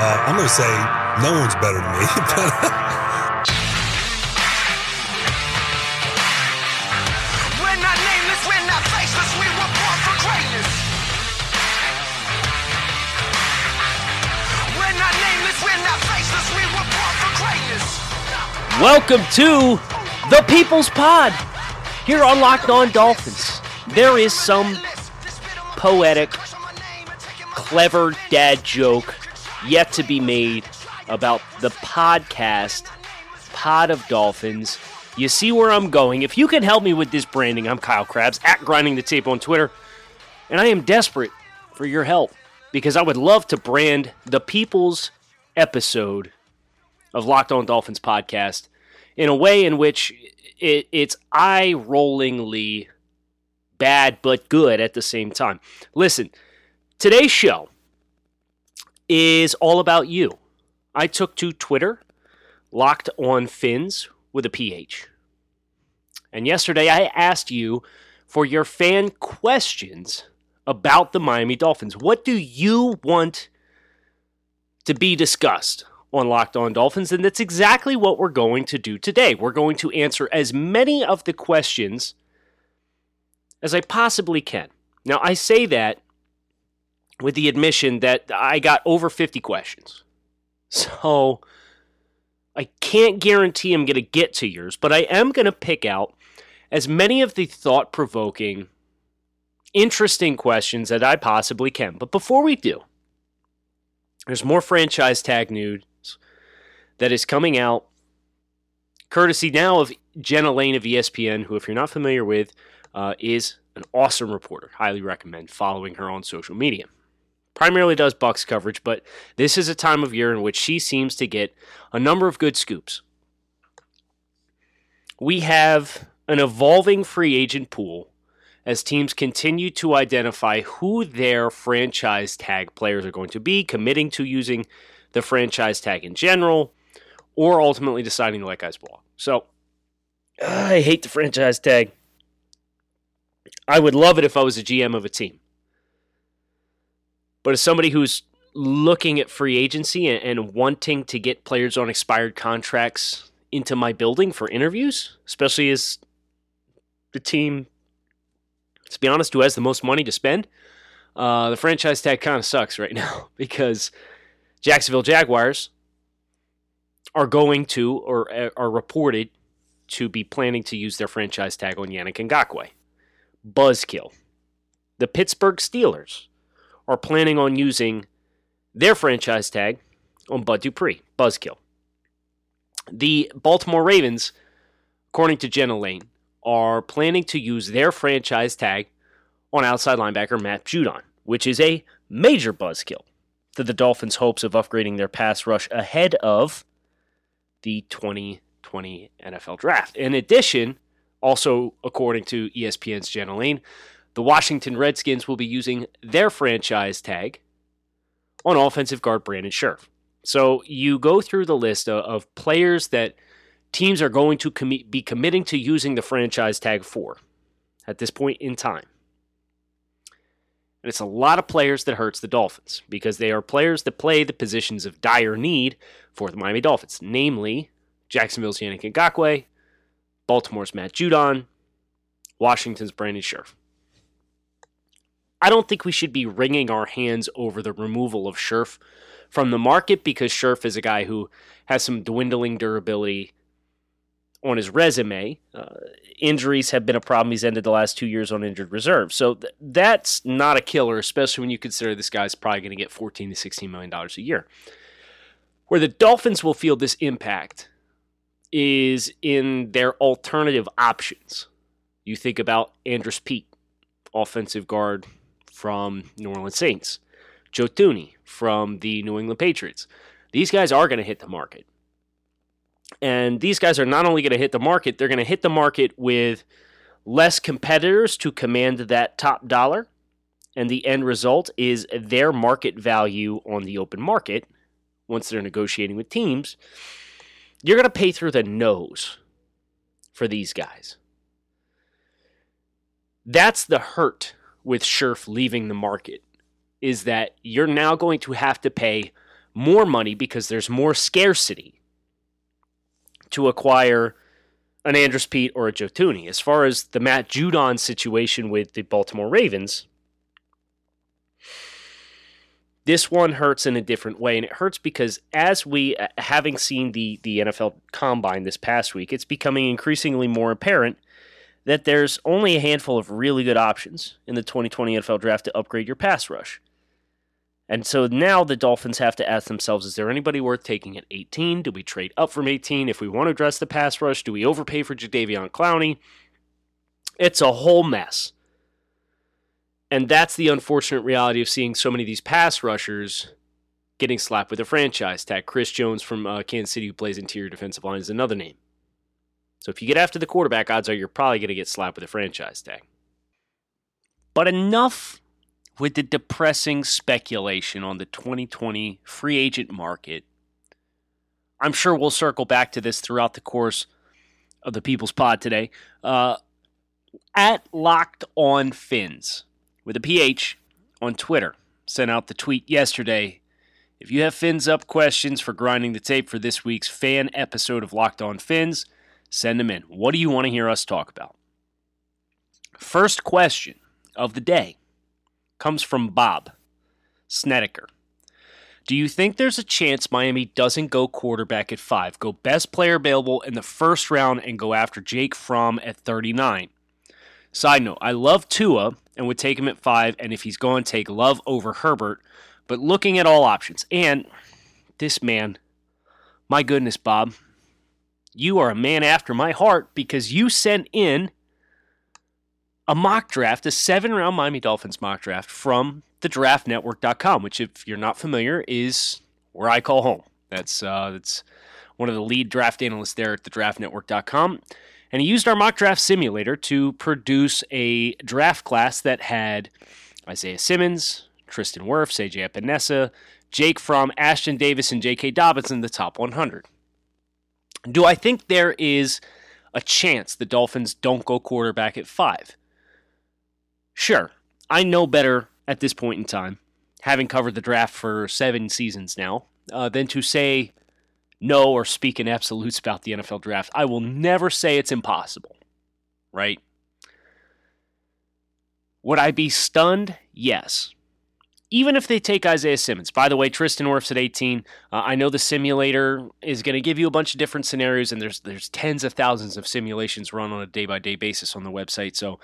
Uh, I'm going to say no one's better than me. We're not nameless, we're not faceless, we were born for greatness. We're not nameless, we're not faceless, we were born for greatness. Welcome to the People's Pod here on Locked On Dolphins. There is some poetic, clever dad joke yet to be made about the podcast Pod of Dolphins. You see where I'm going. If you can help me with this branding, I'm Kyle Crabbs at Grinding the Tape on Twitter. And I am desperate for your help because I would love to brand the people's episode of Locked On Dolphins podcast in a way in which it, it's eye rollingly bad but good at the same time. Listen, today's show is all about you. I took to Twitter, locked on fins with a PH. And yesterday I asked you for your fan questions about the Miami Dolphins. What do you want to be discussed on Locked On Dolphins? And that's exactly what we're going to do today. We're going to answer as many of the questions as I possibly can. Now, I say that with the admission that I got over 50 questions. So I can't guarantee I'm going to get to yours, but I am going to pick out as many of the thought provoking, interesting questions that I possibly can. But before we do, there's more franchise tag news that is coming out, courtesy now of Jenna Laine of ESPN, who, if you're not familiar with, uh, is an awesome reporter. Highly recommend following her on social media primarily does Bucks coverage, but this is a time of year in which she seems to get a number of good scoops. We have an evolving free agent pool as teams continue to identify who their franchise tag players are going to be, committing to using the franchise tag in general, or ultimately deciding to let guys walk. So, I hate the franchise tag. I would love it if I was a GM of a team. But as somebody who's looking at free agency and, and, wanting to get players on expired contracts into my building for interviews, especially as the team, to be honest, who has the most money to spend, uh, the franchise tag kind of sucks right now because Jacksonville Jaguars are going to or uh, are reported to be planning to use their franchise tag on Yannick Ngakoue. Buzzkill. The Pittsburgh Steelers are planning on using their franchise tag on Bud Dupree, Buzzkill. The Baltimore Ravens, according to Jenna Laine, are planning to use their franchise tag on outside linebacker Matt Judon, which is a major buzzkill to the Dolphins' hopes of upgrading their pass rush ahead of the 2020 NFL Draft. In addition, also according to ESPN's Jenna Laine, the Washington Redskins will be using their franchise tag on offensive guard Brandon Scherff. So you go through the list of, players that teams are going to be committing to using the franchise tag for at this point in time. And it's a lot of players that hurts the Dolphins because they are players that play the positions of dire need for the Miami Dolphins, namely Jacksonville's Yannick Ngakoue, Baltimore's Matt Judon, Washington's Brandon Scherff. I don't think we should be wringing our hands over the removal of Scherff from the market because Scherff is a guy who has some dwindling durability on his resume. Uh, injuries have been a problem. He's ended the last two years on injured reserve. So th- that's not a killer, especially when you consider this guy's probably going to get 14 to 16 million dollars a year. Where the Dolphins will feel this impact is in their alternative options. You think about Andrus Peat, offensive guard from New Orleans Saints, Joe from the New England Patriots. these guys are going to hit the market. And these guys are not only going to hit the market, they're going to hit the market with less competitors to command that top dollar. And the end result is their market value on the open market, once they're negotiating with teams, you're going to pay through the nose for these guys. That's the hurt with Scherff leaving the market, is that you're now going to have to pay more money because there's more scarcity to acquire an Andrus Peat or a Joe Thuney. As far as the Matt Judon situation with the Baltimore Ravens, this one hurts in a different way, and it hurts because as we, uh, having seen the the NFL Combine this past week, it's becoming increasingly more apparent that there's only a handful of really good options in the 2020 NFL Draft to upgrade your pass rush. And so now the Dolphins have to ask themselves is there anybody worth taking at 18? Do we trade up from 18? If we want to address the pass rush, do we overpay for Jadeveon Clowney? It's a whole mess. And that's the unfortunate reality of seeing so many of these pass rushers getting slapped with a franchise tag. Chris Jones from uh, Kansas City, who plays interior defensive line, is another name. So if you get after the quarterback, odds are you're probably going to get slapped with a franchise tag. But enough with the depressing speculation on the 2020 free agent market. I'm sure we'll circle back to this throughout the course of the People's Pod today. Uh, at Locked On Fins with a PH on Twitter sent out the tweet yesterday. If you have fins up questions for grinding the tape for this week's fan episode of Locked On Fins, send them in. What do you want to hear us talk about? First question of the day comes from Bob Snedeker. Do you think there's a chance Miami doesn't go quarterback at five, go best player available in the first round, and go after Jake Fromm at 39? Side note, I love Tua and would take him at five, and if he's going, take Love over Herbert. But looking at all options, and this man, my goodness, Bob, you are a man after my heart because you sent in a mock draft, a seven round Miami Dolphins mock draft from the draftnetwork.com, which, if you're not familiar, is where I call home. That's, uh, that's one of the lead draft analysts there at the draftnetwork.com. And he used our mock draft simulator to produce a draft class that had Isaiah Simmons, Tristan Wirfs, AJ Epenesa, Jake Fromm Ashtyn Davis, and J.K. Dobbins in the top 100. Do I think there is a chance the Dolphins don't go quarterback at five? Sure, I know better at this point in time, having covered the draft for seven seasons now, uh, than to say no or speak in absolutes about the NFL draft. I will never say it's impossible, right? Would I be stunned? Yes. Even if they take Isaiah Simmons. By the way, Tristan Wirfs at 18. Uh, I know the simulator is going to give you a bunch of different scenarios, and there's there's tens of thousands of simulations run on a day by day basis on the website. So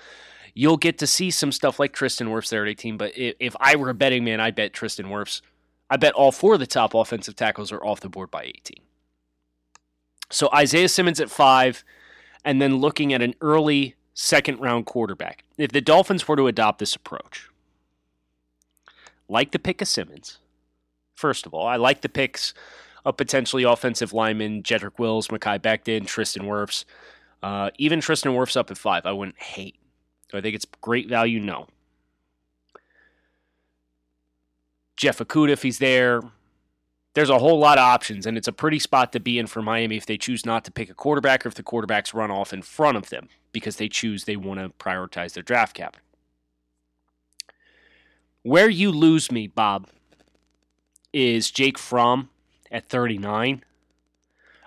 you'll get to see some stuff like Tristan Wirfs there at 18. But if I were a betting man, I bet Tristan Wirfs. I bet all four of the top offensive tackles are off the board by 18. So Isaiah Simmons at five, and then looking at an early second round quarterback. If the Dolphins were to adopt this approach, like the pick of Simmons, first of all, I like the picks of potentially offensive linemen Jedrick Wills, Mekhi Becton, Tristan Wirfs. Uh, even Tristan Wirfs up at five, I wouldn't hate. Do I think it's great value? No. Jeff Okudah, if he's there, there's a whole lot of options, and it's a pretty spot to be in for Miami if they choose not to pick a quarterback or if the quarterbacks run off in front of them because they choose they want to prioritize their draft cap. Where you lose me, Bob, is Jake Fromm at 39.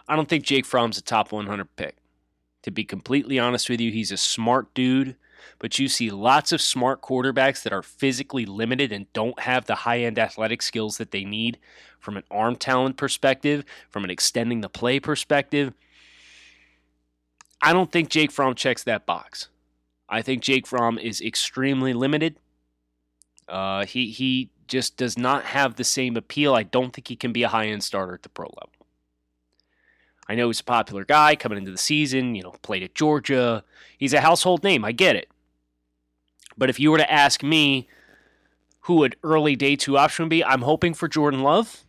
I don't think Jake Fromm's a top 100 pick. To be completely honest with you, he's a smart dude but you see lots of smart quarterbacks that are physically limited and don't have the high end athletic skills that they need from an arm talent perspective, from an extending the play perspective. I don't think Jake Fromm checks that box. I think Jake Fromm is extremely limited. Uh, he he just does not have the same appeal. I don't think he can be a high end starter at the pro level. I know he's a popular guy coming into the season, you know, played at Georgia. He's a household name. I get it. But if you were to ask me who would early day two option be, I'm hoping for Jordan Love.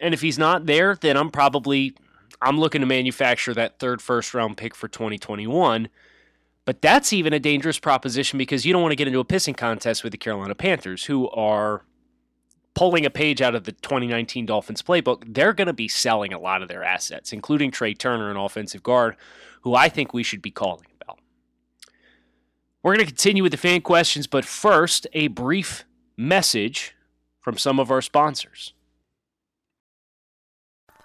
And if he's not there, then I'm probably I'm looking to manufacture that third first round pick for 2021. But that's even a dangerous proposition because you don't want to get into a pissing contest with the Carolina Panthers, who are pulling a page out of the 2019 Dolphins playbook. They're going to be selling a lot of their assets, including Trai Turner, an offensive guard, who I think we should be calling about. We're going to continue with the fan questions, but first, a brief message from some of our sponsors.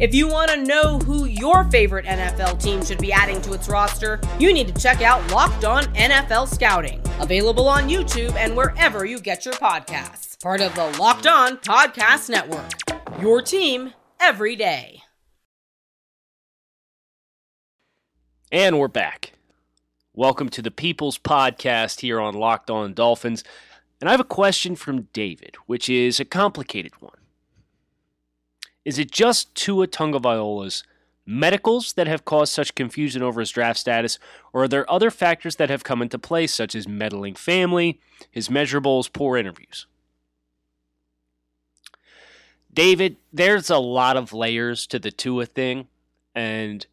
If you want to know who your favorite NFL team should be adding to its roster, you need to check out Locked On NFL Scouting, available on YouTube and wherever you get your podcasts. Part of the Locked On Podcast Network. Your team every day. And we're back. Welcome to the People's Podcast here on Locked On Dolphins. And I have a question from David, which is a complicated one. Is it just Tua Tagovailoa's medicals that have caused such confusion over his draft status, or are there other factors that have come into play, such as meddling family, his measurables, poor interviews? David, there's a lot of layers to the Tua thing, and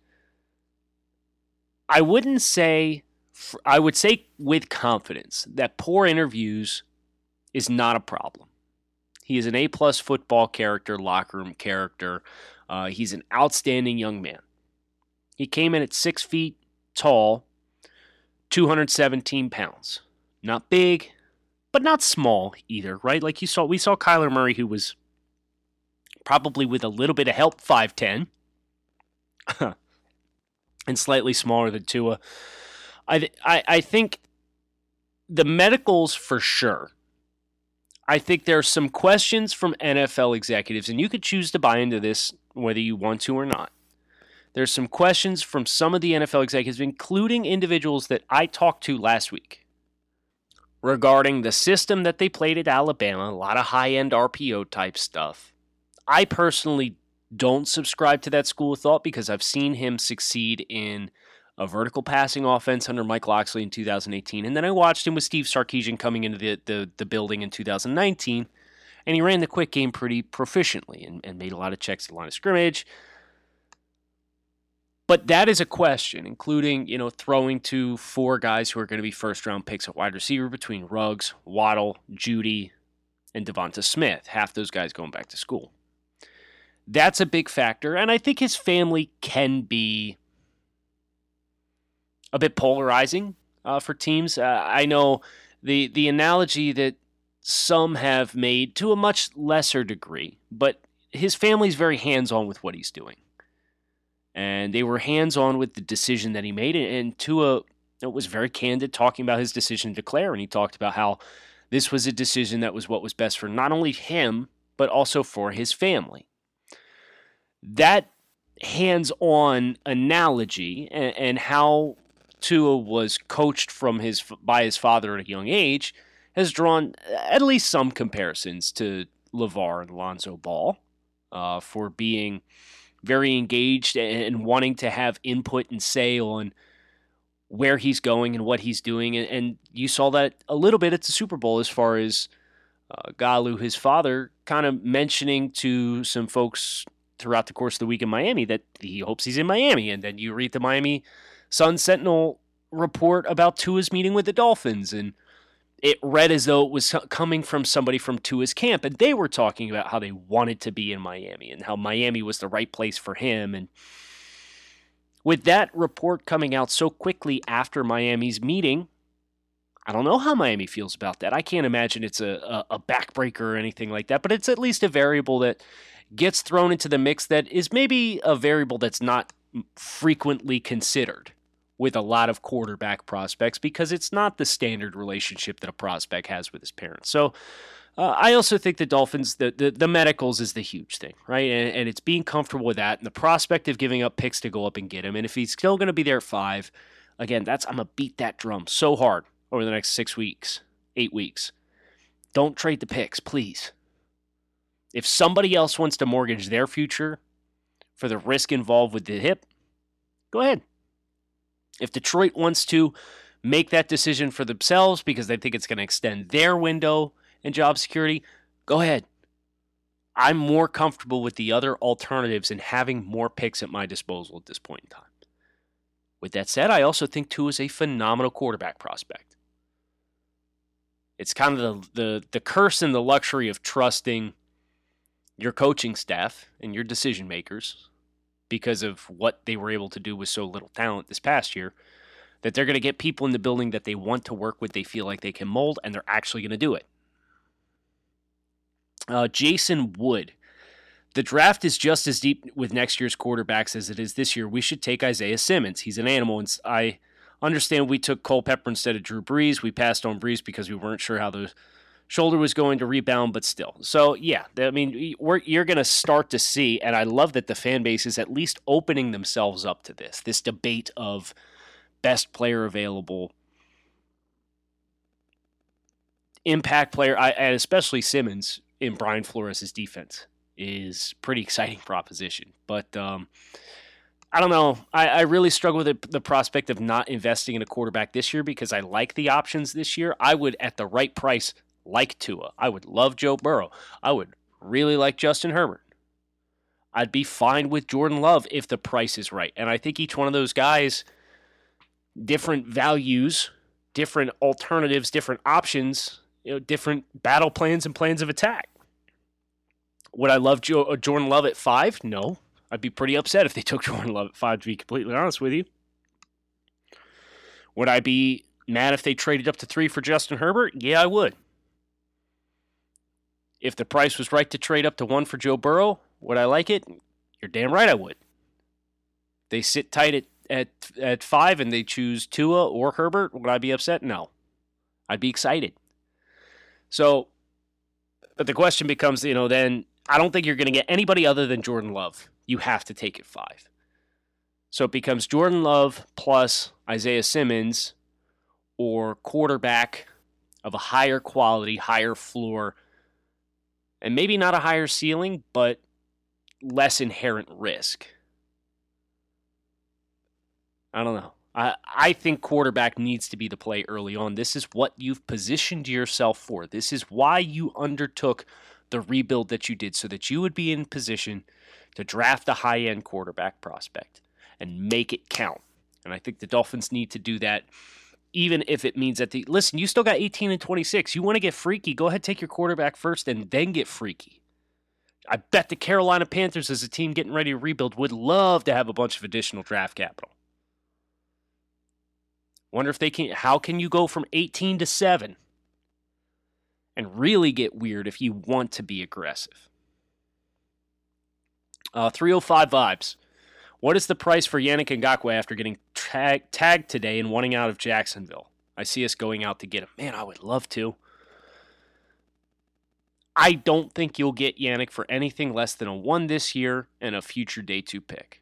I wouldn't say, I would say with confidence that poor interviews is not a problem. He is an A plus football character, locker room character. Uh, he's an outstanding young man. He came in at six feet tall, 217 pounds. Not big, but not small either, right? Like you saw, we saw Kyler Murray, who was probably with a little bit of help, 5'10, and slightly smaller than Tua. I, I, I think the medicals for sure I think there are some questions from NFL executives, and you could choose to buy into this whether you want to or not. There's some questions from some of the NFL executives, including individuals that I talked to last week, regarding the system that they played at Alabama, a lot of high end RPO type stuff. I personally don't subscribe to that school of thought because I've seen him succeed in a vertical passing offense under Mike Locksley in 2018. And then I watched him with Steve Sarkisian coming into the, the, the building in 2019. And he ran the quick game pretty proficiently and, and made a lot of checks at the line of scrimmage. But that is a question, including, you know, throwing to four guys who are going to be first round picks at wide receiver between Ruggs, Waddle, Jeudy, and Devonta Smith. Half those guys going back to school. That's a big factor. And I think his family can be a bit polarizing uh, for teams. Uh, I know the the analogy that some have made to a much lesser degree, but his family's very hands on with what he's doing, and they were hands on with the decision that he made. And Tua was very candid talking about his decision to declare, and he talked about how this was a decision that was what was best for not only him but also for his family. That hands on analogy and, and, how Tua was coached from his by his father at a young age, has drawn at least some comparisons to LeVar and Lonzo Ball uh, for being very engaged and wanting to have input and say on where he's going and what he's doing. And, and you saw that a little bit at the Super Bowl as far as uh, Galu, his father, kind of mentioning to some folks throughout the course of the week in Miami that he hopes he's in Miami. And then you read the Miami Sun Sentinel report about Tua's meeting with the Dolphins, and it read as though it was coming from somebody from Tua's camp, and they were talking about how they wanted to be in Miami and how Miami was the right place for him. And with that report coming out so quickly after Miami's meeting, I don't know how Miami feels about that. I can't imagine it's a, a, a backbreaker or anything like that, but it's at least a variable that gets thrown into the mix that is maybe a variable that's not frequently considered with a lot of quarterback prospects because it's not the standard relationship that a prospect has with his parents. So uh, I also think the Dolphins, the, the, the medicals is the huge thing, right? And, and, it's being comfortable with that and the prospect of giving up picks to go up and get him. And if he's still going to be there at five, Again, that's I'm gonna beat that drum so hard over the next six weeks, eight weeks. Don't trade the picks, please. If somebody else wants to mortgage their future for the risk involved with the hip, go ahead. If Detroit wants to make that decision for themselves because they think it's going to extend their window in job security, go ahead. I'm more comfortable with the other alternatives and having more picks at my disposal at this point in time. With that said, I also think Tua is a phenomenal quarterback prospect. It's kind of the, the, the curse and the luxury of trusting your coaching staff and your decision makers because of what they were able to do with so little talent this past year that they're going to get people in the building that they want to work with, they feel like they can mold, and they're actually going to do it. Uh, Jason Wood. The draft is just as deep with next year's quarterbacks as it is this year. We should take Isaiah Simmons. He's an animal, and I understand we took Culpepper instead of Drew Brees. We passed on Brees because we weren't sure how the shoulder was going to rebound, but still. So yeah, I mean, you're going to start to see, and I love that the fan base is at least opening themselves up to this this debate of best player available, impact player, I, and especially Simmons in Brian Flores' defense is pretty exciting proposition. But um, I don't know. I, I really struggle with the, the, prospect of not investing in a quarterback this year because I like the options this year. I would, at the right price, like Tua. I would love Joe Burrow. I would really like Justin Herbert. I'd be fine with Jordan Love if the price is right. And I think each one of those guys, different values, different alternatives, different options, you know, different battle plans and plans of attack. Would I love Joe, uh, Jordan Love at five? No. I'd be pretty upset if they took Jordan Love at five, to be completely honest with you. Would I be mad if they traded up to three for Justin Herbert? Yeah, I would. If the price was right to trade up to one for Joe Burrow, would I like it? You're damn right I would. They sit tight at, at, at five and they choose Tua or Herbert. Would I be upset? No. I'd be excited. So, but the question becomes, you know, then I don't think you're going to get anybody other than Jordan Love. You have to take it five. So it becomes Jordan Love plus Isaiah Simmons or quarterback of a higher quality, higher floor and maybe not a higher ceiling, but less inherent risk. I don't know. I, I think quarterback needs to be the play early on. This is what you've positioned yourself for. This is why you undertook the rebuild that you did, so that you would be in position to draft a high end quarterback prospect and make it count. And I think the Dolphins need to do that even if it means that the listen, you still got 18 and 26. You want to get freaky, go ahead take your quarterback first and then get freaky. I bet the Carolina Panthers as a team getting ready to rebuild would love to have a bunch of additional draft capital. Wonder if they can how can you go from 18 to 7 and really get weird if you want to be aggressive. Uh, 305 vibes. What is the price for Yannick Ngakoue after getting tag- tagged today and wanting out of Jacksonville? I see us going out to get him. Man, I would love to. I don't think you'll get Yannick for anything less than a one this year and a future day two pick.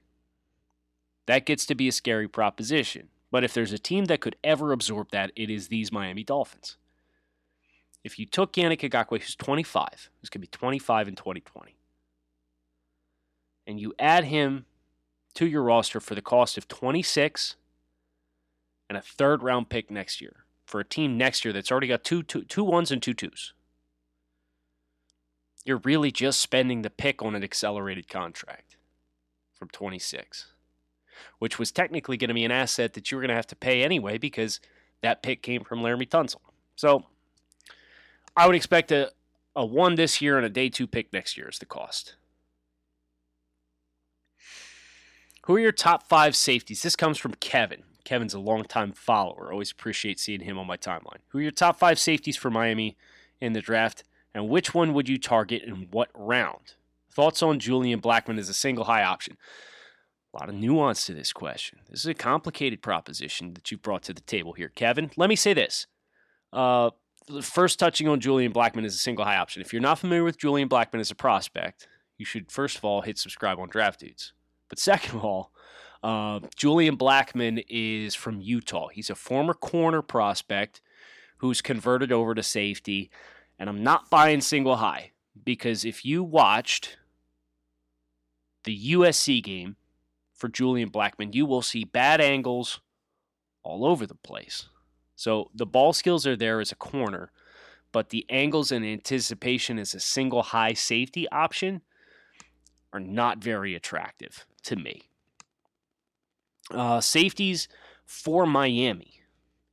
That gets to be a scary proposition. But if there's a team that could ever absorb that, it is these Miami Dolphins. If you took Yannick Ngakoue, who's 25, who's going to be 25 in 2020, and you add him to your roster for the cost of 26 and a third round pick next year for a team next year that's already got two, two, two ones and two twos. You're really just spending the pick on an accelerated contract from 26, which was technically going to be an asset that you were going to have to pay anyway because that pick came from Laremy Tunsil. So I would expect a, a one this year and a day two pick next year is the cost. Who are your top five safeties? This comes from Kevin. Kevin's a longtime follower. Always appreciate seeing him on my timeline. Who are your top five safeties for Miami in the draft? And which one would you target in what round? Thoughts on Julian Blackmon as a single high option? A lot of nuance to this question. This is a complicated proposition that you brought to the table here, Kevin. Let me say this. Uh, first, touching on Julian Blackmon as a single high option. If you're not familiar with Julian Blackmon as a prospect, you should first of all hit subscribe on Draft Dudes. But second of all, Uh, Julian Blackmon is from Utah. He's a former corner prospect who's converted over to safety. And I'm not buying single high because if you watched the USC game for Julian Blackmon, you will see bad angles all over the place. So the ball skills are there as a corner, but the angles and anticipation as a single high safety option are not very attractive to me. Uh, safeties for Miami.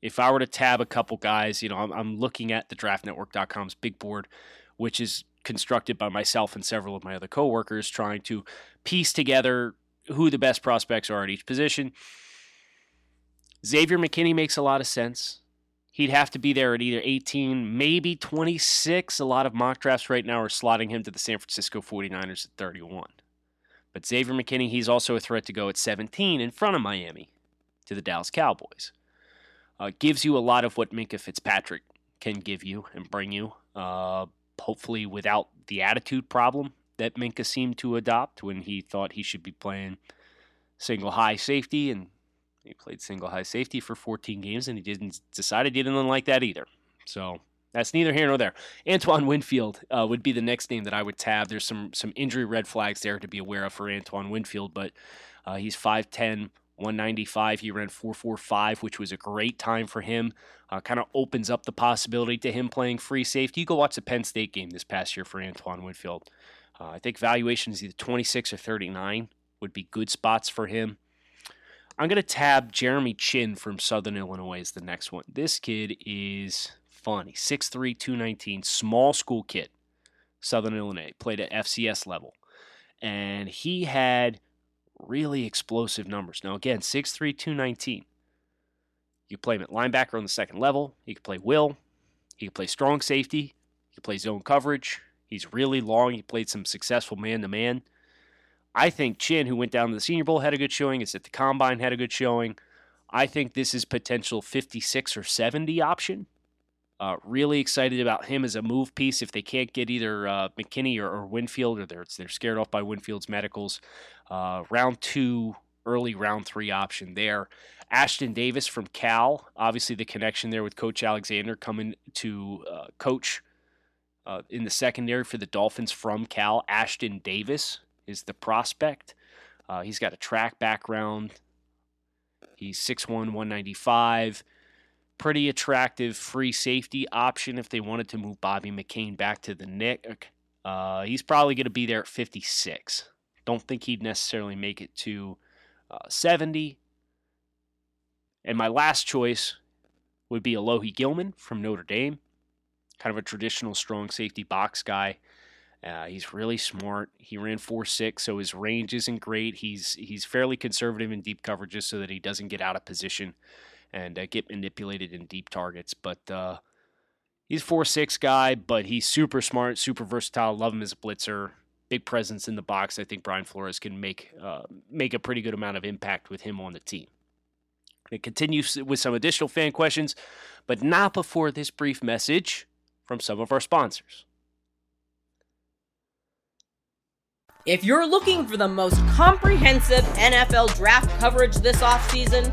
If I were to tab a couple guys, you know, I'm, I'm looking at the draftnetwork.com's big board, which is constructed by myself and several of my other coworkers, trying to piece together who the best prospects are at each position. Xavier McKinney makes a lot of sense. He'd have to be there at either 18, maybe 26. A lot of mock drafts right now are slotting him to the San Francisco 49ers at 31. But Xavier McKinney, he's also a threat to go at 17 in front of Miami to the Dallas Cowboys. Uh, gives you a lot of what Minkah Fitzpatrick can give you and bring you, uh, hopefully without the attitude problem that Minkah seemed to adopt when he thought he should be playing single high safety and he played single high safety for 14 games and he didn't decide he didn't like that either. So that's neither here nor there. Antoine Winfield uh, would be the next name that I would tab. There's some some injury red flags there to be aware of for Antoine Winfield, but uh, he's 5'10, 195. He ran 4.45, which was a great time for him. Uh, kind of opens up the possibility to him playing free safety. You go watch the Penn State game this past year for Antoine Winfield. Uh, I think valuation is either 26 or 39 would be good spots for him. I'm going to tab Jeremy Chinn from Southern Illinois as the next one. This kid is fun. He's 6'3, 219, small school kid, Southern Illinois, played at FCS level. And he had really explosive numbers. Now, again, 6'3, 219. You play him at linebacker on the second level. He could play will. He could play strong safety. He could play zone coverage. He's really long. He played some successful man to man. I think Chinn, who went down to the Senior Bowl, had a good showing. Is at the Combine, had a good showing. I think this is potential 56 or 70 option. Uh, really excited about him as a move piece. If they can't get either uh, McKinney or, or, Winfield, or they're they're scared off by Winfield's medicals, uh, round two, early round three option there. Ashtyn Davis from Cal, obviously the connection there with Coach Alexander coming to uh, coach uh, in the secondary for the Dolphins from Cal. Ashtyn Davis is the prospect. Uh, he's got a track background. He's 6'1, 195 pretty attractive free safety option if they wanted to move Bobby McCain back to the Nick. Uh, he's probably going to be there at 56. Don't think he'd necessarily make it to uh, 70. And my last choice would be Alohi Gilman from Notre Dame, kind of a traditional strong safety box guy. Uh, he's really smart. He ran 4.6, so his range isn't great. He's he's fairly conservative in deep coverages so that he doesn't get out of position and uh, get manipulated in deep targets. But uh, he's four six guy, but he's super smart, super versatile. Love him as a blitzer. Big presence in the box. I think Brian Flores can make uh, make a pretty good amount of impact with him on the team. It continues with some additional fan questions, but not before this brief message from some of our sponsors. If you're looking for the most comprehensive NFL draft coverage this offseason,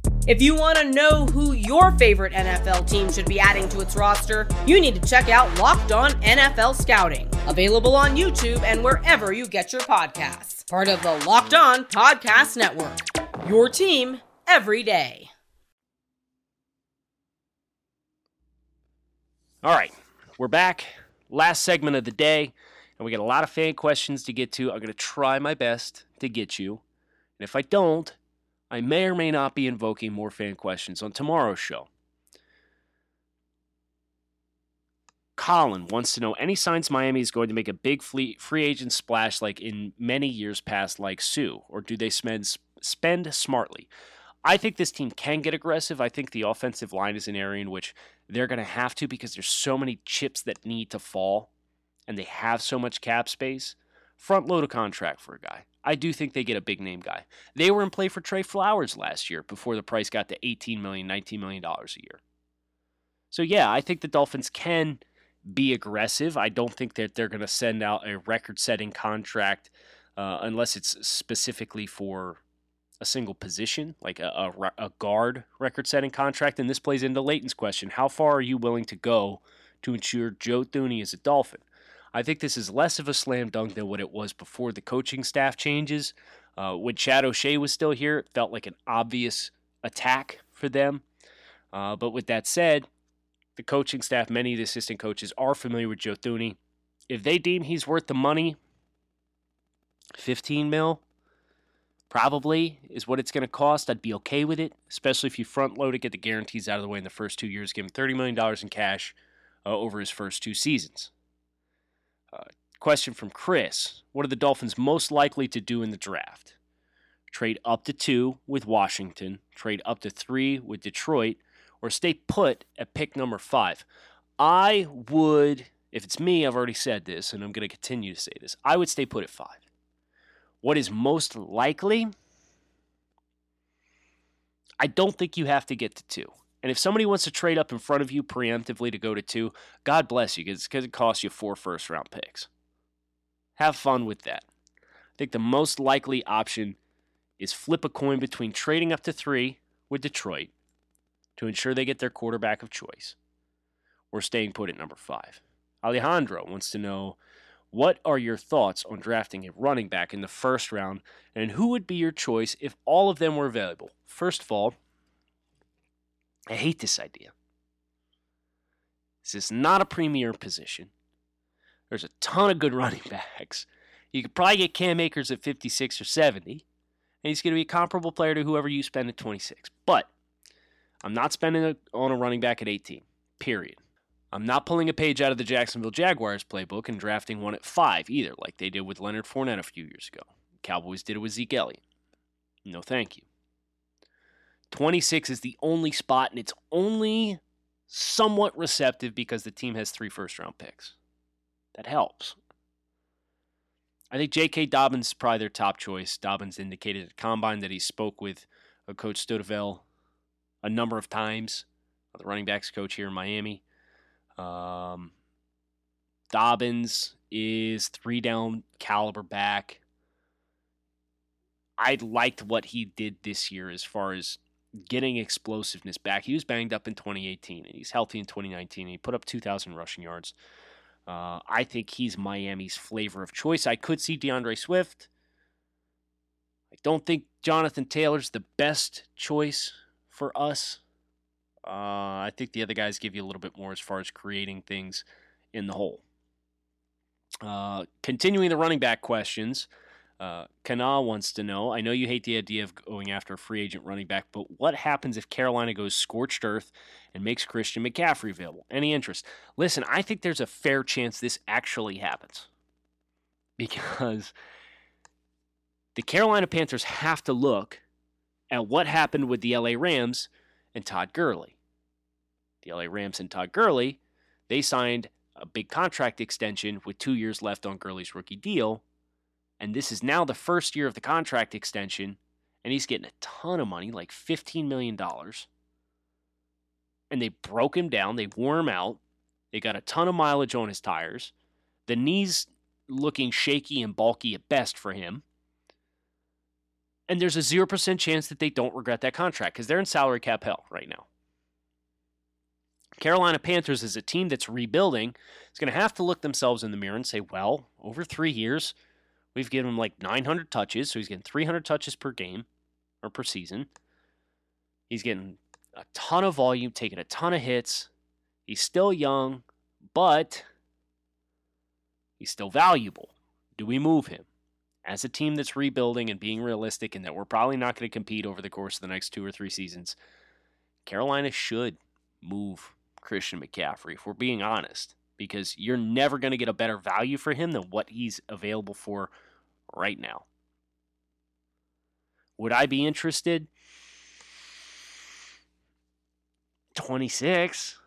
If you want to know who your favorite NFL team should be adding to its roster, you need to check out Locked On NFL Scouting, available on YouTube and wherever you get your podcasts. Part of the Locked On Podcast Network. Your team every day. All right, we're back. Last segment of the day, and we got a lot of fan questions to get to. I'm going to try my best to get you. And if I don't, I may or may not be invoking more fan questions on tomorrow's show. Colin wants to know any signs Miami is going to make a big free agent splash like in many years past, like Suh, or do they spend spend smartly? I think this team can get aggressive. I think the offensive line is an area in which they're going to have to because there's so many chips that need to fall, and they have so much cap space. Front load a contract for a guy. I do think they get a big name guy. They were in play for Trey Flowers last year before the price got to $18 million, $19 million a year. So yeah, I think the Dolphins can be aggressive. I don't think that they're going to send out a record-setting contract uh, unless it's specifically for a single position, like a, a, a guard record-setting contract. And this plays into Leighton's question: How far are you willing to go to ensure Joe Thuney is a Dolphin? I think this is less of a slam dunk than what it was before the coaching staff changes. Uh, when Chad O'Shea was still here, it felt like an obvious attack for them. Uh, but with that said, the coaching staff, many of the assistant coaches are familiar with Joe Thuney. If they deem he's worth the money, 15 mil probably is what it's going to cost. I'd be okay with it, especially if you front load it, get the guarantees out of the way in the first two years, give him $30 million in cash uh, over his first two seasons. Question from Chris What are the Dolphins most likely to do in the draft? Trade up to two with Washington, trade up to three with Detroit, or stay put at pick number five. I would, if it's me, I've already said this, and I'm going to continue to say this. I would stay put at five. What is most likely? I don't think you have to get to two. And if somebody wants to trade up in front of you preemptively to go to two, God bless you, because it costs you four first round picks. Have fun with that. I think the most likely option is flip a coin between trading up to three with Detroit to ensure they get their quarterback of choice or staying put at number five. Alejandro wants to know what are your thoughts on drafting a running back in the first round and who would be your choice if all of them were available? First of all, I hate this idea. This is not a premier position. There's a ton of good running backs. You could probably get Cam Akers at 56 or 70, and he's going to be a comparable player to whoever you spend at 26. But I'm not spending on a running back at 18, period. I'm not pulling a page out of the Jacksonville Jaguars playbook and drafting one at 5 either, like they did with Leonard Fournette a few years ago. Cowboys did it with Zeke Elliott. No, thank you. 26 is the only spot, and it's only somewhat receptive because the team has three first round picks. That helps. I think J.K. Dobbins is probably their top choice. Dobbins indicated at Combine that he spoke with Coach Studesville a number of times, the running backs coach here in Miami. Um, Dobbins is three down caliber back. I liked what he did this year as far as getting explosiveness back. He was banged up in 2018 and he's healthy in 2019. he put up 2,000 rushing yards. Uh, I think he's Miami's flavor of choice. I could see D'Andre Swift. I don't think Jonathan Taylor's the best choice for us. Uh, I think the other guys give you a little bit more as far as creating things in the hole. Uh, continuing the running back questions. Uh, Kana wants to know I know you hate the idea of going after a free agent running back, but what happens if Carolina goes scorched earth and makes Christian McCaffrey available? Any interest? Listen, I think there's a fair chance this actually happens because the Carolina Panthers have to look at what happened with the LA Rams and Todd Gurley. The LA Rams and Todd Gurley, they signed a big contract extension with two years left on Gurley's rookie deal and this is now the first year of the contract extension, and he's getting a ton of money, like $15 million. And they broke him down, they wore him out, they got a ton of mileage on his tires. The knees looking shaky and bulky at best for him. And there's a 0% chance that they don't regret that contract because they're in salary cap hell right now. Carolina Panthers is a team that's rebuilding. It's going to have to look themselves in the mirror and say, well, over three years, We've given him like 900 touches, so he's getting 300 touches per game or per season. He's getting a ton of volume, taking a ton of hits. He's still young, but he's still valuable. Do we move him? As a team that's rebuilding and being realistic and that we're probably not going to compete over the course of the next two or three seasons, Carolina should move Christian McCaffrey, if we're being honest because you're never going to get a better value for him than what he's available for right now. Would I be interested? 26.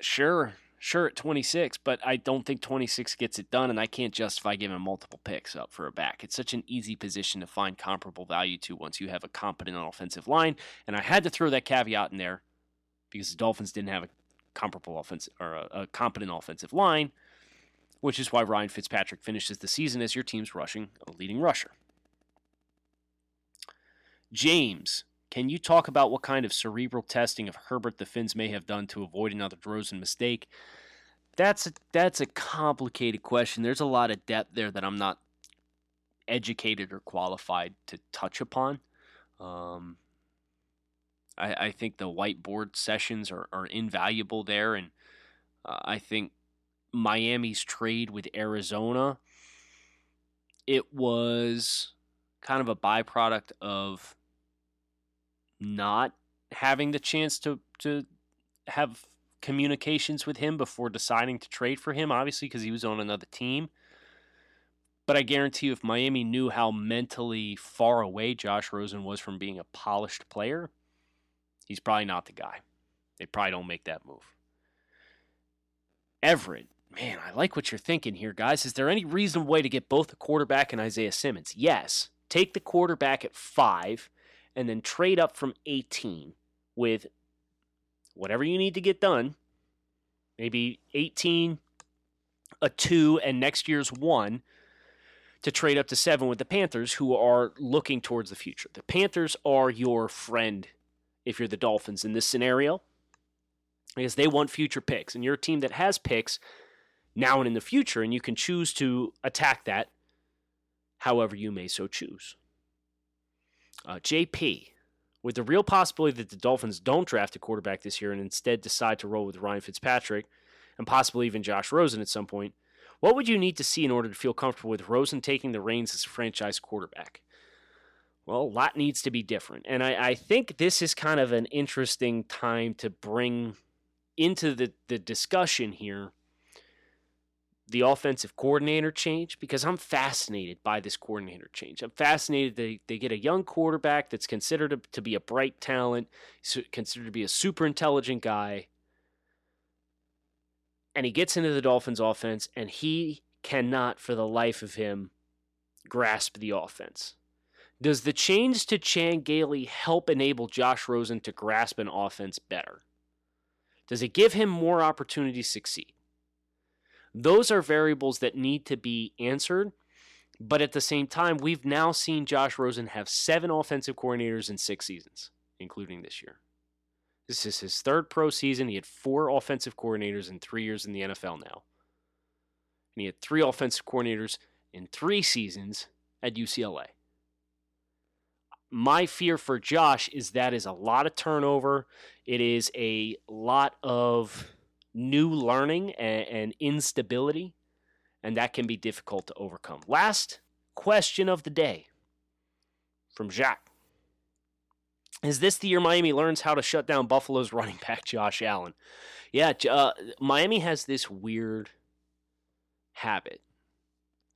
Sure. sure at 26, but I don't think 26 gets it done, and I can't justify giving multiple picks up for a back. It's such an easy position to find comparable value to once you have a competent offensive line, and I had to throw that caveat in there because the Dolphins didn't have a comparable offense or a, a competent offensive line, which is why Ryan Fitzpatrick finishes the season as your team's rushing leading rusher. James, can you talk about what kind of cerebral testing of Herbert the Fins may have done to avoid another Rosen mistake? That's a, that's a complicated question. There's a lot of depth there that I'm not educated or qualified to touch upon. Um, I, I, think the whiteboard sessions are, are invaluable there, and uh, I think Miami's trade with Arizona it was kind of a byproduct of not having the chance to to have communications with him before deciding to trade for him, obviously because he was on another team. But I guarantee you, if Miami knew how mentally far away Josh Rosen was from being a polished player, he's probably not the guy. They probably don't make that move. Everett, man, I like what you're thinking here, guys. Is there any reasonable way to get both the quarterback and Isaiah Simmons? Yes. Take the quarterback at five and then trade up from 18 with whatever you need to get done. Maybe 18, a 2, and next year's 1 to trade up to 7 with the Panthers, who are looking towards the future. The Panthers are your friend if you're the Dolphins in this scenario because they want future picks. And you're a team that has picks now and in the future, and you can choose to attack that however you may so choose. Uh, JP, with the real possibility that the Dolphins don't draft a quarterback this year and instead decide to roll with Ryan Fitzpatrick and possibly even Josh Rosen at some point, what would you need to see in order to feel comfortable with Rosen taking the reins as a franchise quarterback? Well, a lot needs to be different. And I, I think this is kind of an interesting time to bring into the, the discussion here the offensive coordinator change because I'm fascinated by this coordinator change. I'm fascinated they, they get a young quarterback that's considered to, to be a bright talent, considered to be a super intelligent guy, and he gets into the Dolphins offense and he cannot for the life of him grasp the offense. Does the change to Chan Gailey help enable Josh Rosen to grasp an offense better? Does it give him more opportunity to succeed? Those are variables that need to be answered. But at the same time, we've now seen Josh Rosen have seven offensive coordinators in six seasons, including this year. This is his third pro season. He had four offensive coordinators in three years in the NFL now. And he had three offensive coordinators in three seasons at UCLA. My fear for Josh is that is a lot of turnover. It is a lot of new learning and, and instability, and that can be difficult to overcome. Last question of the day from Jacques. Is this the year Miami learns how to shut down Buffalo's running back, Josh Allen? Yeah, uh, Miami has this weird habit,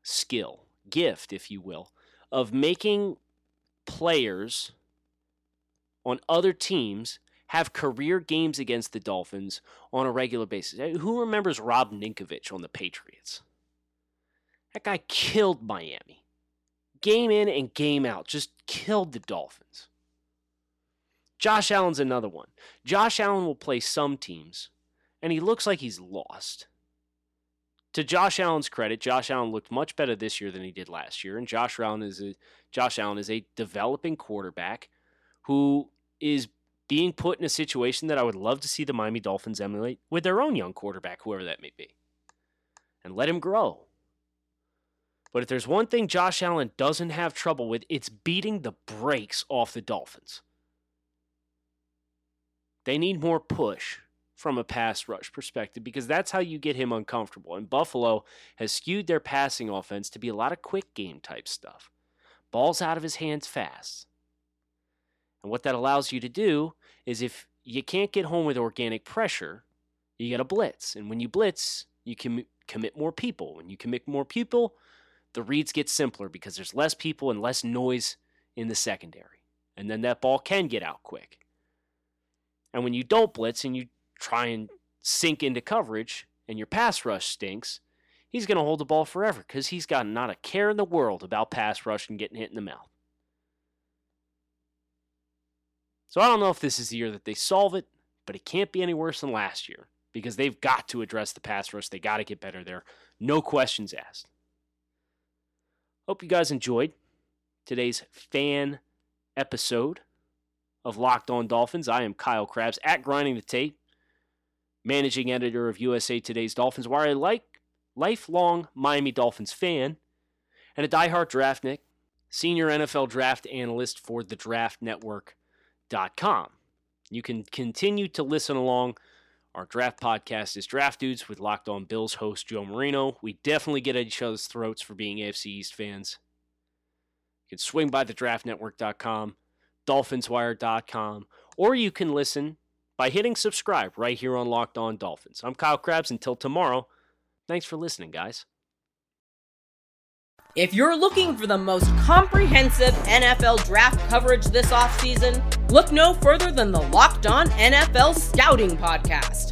skill, gift, if you will, of making players on other teams have career games against the Dolphins on a regular basis. Who remembers Rob Ninkovich on the Patriots? That guy killed Miami. Game in and game out, just killed the Dolphins. Josh Allen's another one. Josh Allen will play some teams, and he looks like he's lost. To Josh Allen's credit, Josh Allen looked much better this year than he did last year, and Josh Allen is a Josh Allen is a developing quarterback who is being put in a situation that I would love to see the Miami Dolphins emulate with their own young quarterback, whoever that may be, and let him grow. But if there's one thing Josh Allen doesn't have trouble with, it's beating the brakes off the Dolphins. They need more push from a pass rush perspective because that's how you get him uncomfortable. And Buffalo has skewed their passing offense to be a lot of quick game type stuff. Balls out of his hands fast. And what that allows you to do is if you can't get home with organic pressure, you got to blitz. And when you blitz, you can commit more people. When you commit more people, the reads get simpler because there's less people and less noise in the secondary. And then that ball can get out quick. And when you don't blitz and you try and sink into coverage, and your pass rush stinks, he's going to hold the ball forever because he's got not a care in the world about pass rush and getting hit in the mouth. So I don't know if this is the year that they solve it, but it can't be any worse than last year because they've got to address the pass rush. They got to get better there. No questions asked. Hope you guys enjoyed today's fan episode of Locked On Dolphins. I am Kyle Crabbs at Grinding the Tape, managing editor of USA Today's Dolphins, Wire, I like lifelong Miami Dolphins fan and a diehard draftnik, senior NFL draft analyst for the draftnetwork.com. You can continue to listen along. Our draft podcast is Draft Dudes with Locked On Bills host Joe Marino. We definitely get at each other's throats for being AFC East fans. You can swing by the draftnetwork.com, dolphinswire.com, or you can listen by hitting subscribe right here on Locked On Dolphins. I'm Kyle Crabbs. Until tomorrow, thanks for listening, guys. If you're looking for the most comprehensive NFL draft coverage this offseason, look no further than the Locked On NFL Scouting Podcast.